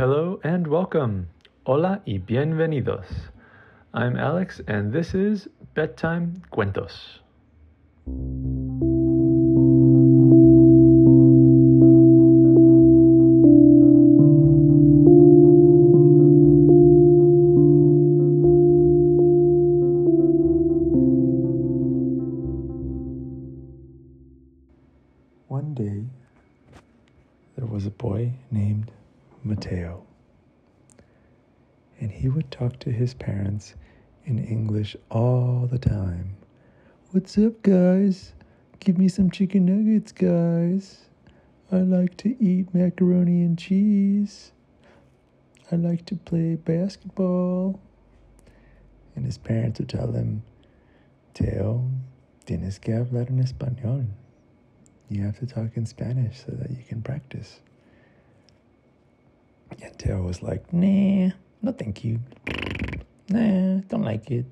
hello, and welcome. Hola y bienvenidos. I'm Alex, and this is Bedtime Cuentos. And he would talk to his parents in English all the time. What's up, guys? Give me some chicken nuggets, guys. I like to eat macaroni and cheese. I like to play basketball. And his parents would tell him, Teo, tienes que hablar en español. You have to talk in Spanish so that you can practice. And Teo was like, nah, no thank you. Nah, don't like it.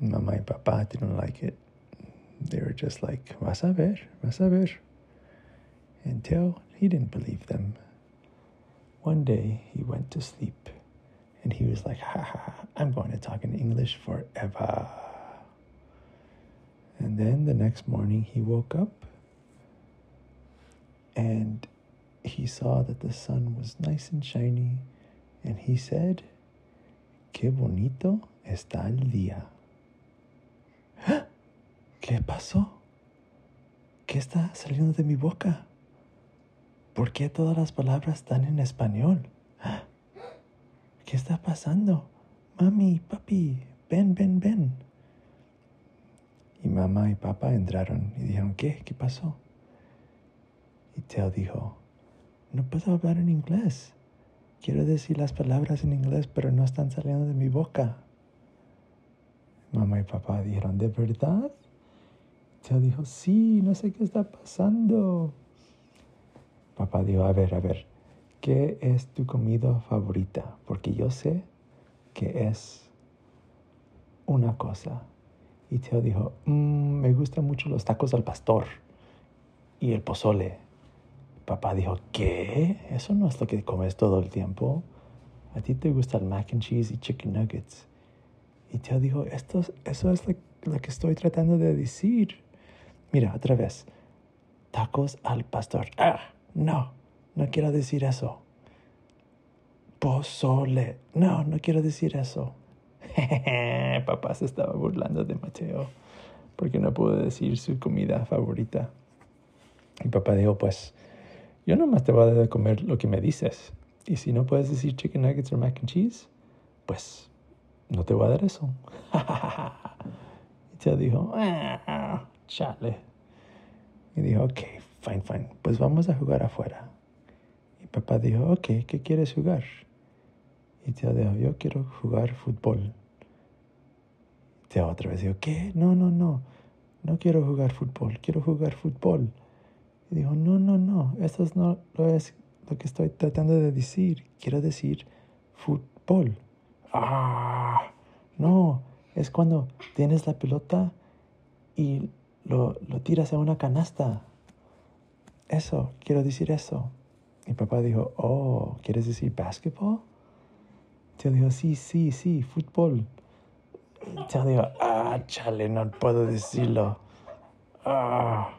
Mama and Papa didn't like it. They were just like, vas a ver, vas a ver. Teo, he didn't believe them. One day he went to sleep and he was like, ha, ha, I'm going to talk in English forever. And then the next morning he woke up and he saw that the sun was nice and shiny and he said, Qué bonito está el día. ¿Qué pasó? ¿Qué está saliendo de mi boca? ¿Por qué todas las palabras están en español? ¿Qué está pasando? Mami, papi, ven, ven, ven. Y mamá y papá entraron y dijeron, ¿qué? ¿Qué pasó? Y Teo dijo, no puedo hablar en inglés. Quiero decir las palabras en inglés, pero no están saliendo de mi boca. Mamá y papá dijeron, ¿de verdad? Teo dijo, sí, no sé qué está pasando. Papá dijo, a ver, a ver, ¿qué es tu comida favorita? Porque yo sé que es una cosa. Y Teo dijo, "Mm, me gustan mucho los tacos al pastor y el pozole. Papá dijo, ¿qué? Eso no es lo que comes todo el tiempo. A ti te gusta el mac and cheese y chicken nuggets. Y Teo dijo, Esto, es- eso es lo, lo que estoy tratando de decir. Mira, otra vez. Tacos al pastor. Ah, no, no quiero decir eso. Pozole. No, no quiero decir eso. Papá se estaba burlando de Mateo porque no pudo decir su comida favorita. Y papá dijo, pues, yo nomás te voy a dar de comer lo que me dices. Y si no puedes decir chicken nuggets o mac and cheese, pues, no te voy a dar eso. y Teo dijo, ah, chale. Y dijo, ok, fine, fine, pues vamos a jugar afuera. Y papá dijo, ok, ¿qué quieres jugar? Y Teo dijo, yo quiero jugar fútbol. Teo otra vez dijo, ¿qué? No, no, no, no quiero jugar fútbol, quiero jugar fútbol. Y dijo, no, no, no, eso es no lo es lo que estoy tratando de decir. Quiero decir fútbol. Ah, no, es cuando tienes la pelota y lo, lo tiras a una canasta. Eso, quiero decir eso. Y papá dijo, oh, ¿quieres decir basketball? Teo dijo, sí, sí, sí, fútbol. Teo dijo, ah, chale, no puedo decirlo. Ah.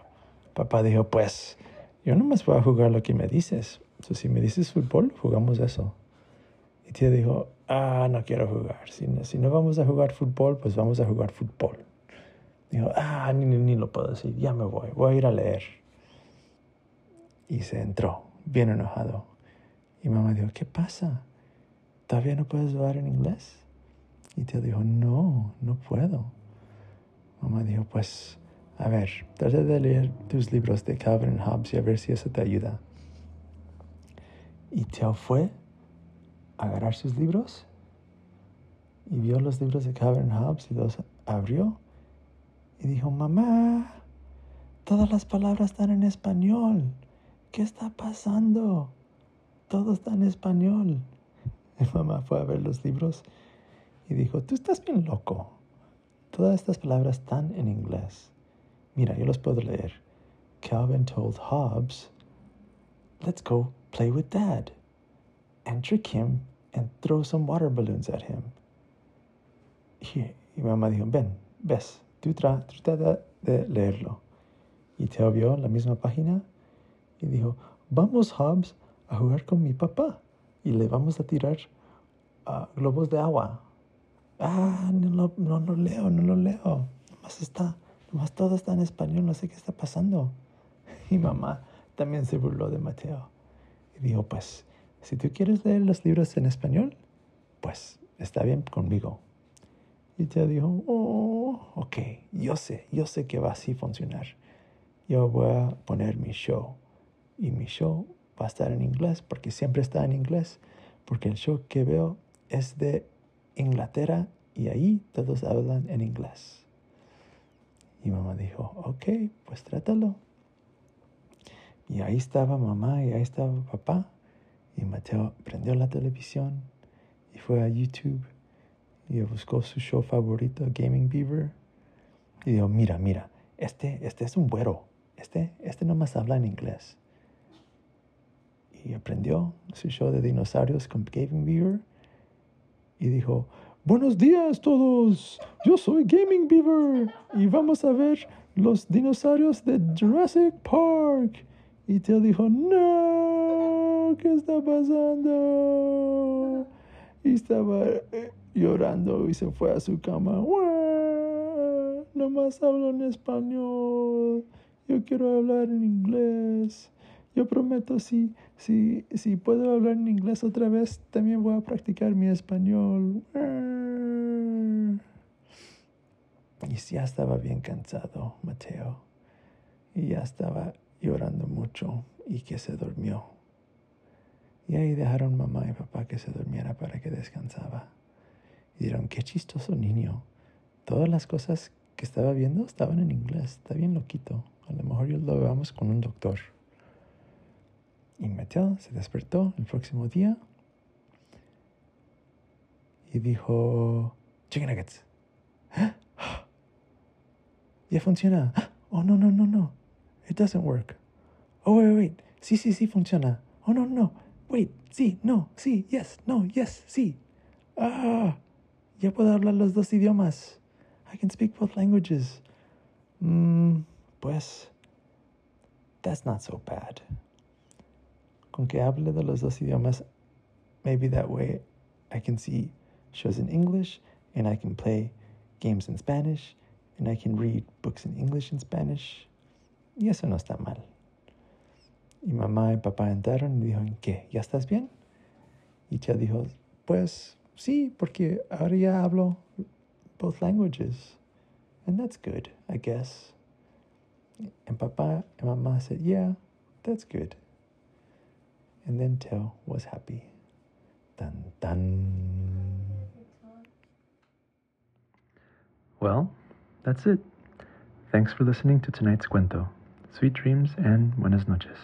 Papá dijo, pues, yo no más voy a jugar lo que me dices. So, si me dices fútbol, jugamos eso. Y Teo dijo, ah, no quiero jugar. Si no, si no vamos a jugar fútbol, pues vamos a jugar fútbol. Dijo, ah, ni, ni, ni lo puedo decir, ya me voy, voy a ir a leer. Y se entró, bien enojado. Y mamá dijo, ¿qué pasa? ¿Todavía no puedes hablar en inglés? Y Teo dijo, no, no puedo. Mamá dijo, pues, a ver, trata de leer tus libros de Calvin Hobbes y a ver si eso te ayuda. Y Teo fue a agarrar sus libros y vio los libros de Calvin Hobbes y los abrió y dijo, mamá, todas las palabras están en español. ¿Qué está pasando? Todo está en español. Mi mamá fue a ver los libros y dijo, tú estás bien loco. Todas estas palabras están en inglés. Mira, yo los puedo leer. Calvin told Hobbes, let's go play with dad and trick him and throw some water balloons at him. Y, y mamá dijo, ven, ves, tú tra trata de leerlo. Y Teo vio la misma página y dijo, vamos Hobbs a jugar con mi papá y le vamos a tirar uh, globos de agua. Ah, no lo, no lo leo, no lo leo. Nomás está, nomás todo está en español, no sé qué está pasando. Y mamá también se burló de Mateo. Y dijo, pues, si tú quieres leer los libros en español, pues está bien conmigo. Y Teo dijo, oh, ok, yo sé, yo sé que va así funcionar. Yo voy a poner mi show. Y mi show va a estar en inglés, porque siempre está en inglés, porque el show que veo es de Inglaterra y ahí todos hablan en inglés. Y mamá dijo, ok, pues trátalo. Y ahí estaba mamá y ahí estaba papá. Y Mateo prendió la televisión y fue a YouTube y buscó su show favorito, Gaming Beaver. Y dijo, mira, mira, este, este es un güero. Este, este nomás habla en inglés y aprendió su show de dinosaurios con Gaming Beaver y dijo, buenos días todos, yo soy Gaming Beaver y vamos a ver los dinosaurios de Jurassic Park. Y Teo dijo, no, ¿qué está pasando? Y estaba eh, llorando y se fue a su cama. Nomás hablo en español. Yo quiero hablar en inglés. Yo prometo, si, si, si puedo hablar en inglés otra vez, también voy a practicar mi español. Y ya estaba bien cansado, Mateo. Y ya estaba llorando mucho y que se durmió. Y ahí dejaron mamá y papá que se durmiera para que descansaba. Y dijeron, qué chistoso niño. Todas las cosas que estaba viendo estaban en inglés. Está bien loquito. A lo mejor yo lo veamos con un doctor. Y Mateo se despertó el próximo día y dijo, chicken nuggets. Ya funciona. Oh, no, no, no, no. It doesn't work. Oh, wait, wait. Sí, sí, sí funciona. Oh, no, no. Wait, sí, no, sí, yes, no, yes, sí. Ah, ya puedo hablar los dos idiomas. I can speak both languages. Mm, pues, that's not so bad. Con que hable de los dos idiomas, maybe that way I can see shows in English and I can play games in Spanish and I can read books in English and Spanish. Y eso no está mal. Y mamá y papá entraron y dijeron, ¿qué? ¿Ya estás bien? Y ya dijo, pues sí, porque ahora ya hablo both languages. And that's good, I guess. And papá and mamá said, yeah, that's good. And then Teo was happy. Dun dun. Well, that's it. Thanks for listening to tonight's cuento. Sweet dreams and buenas noches.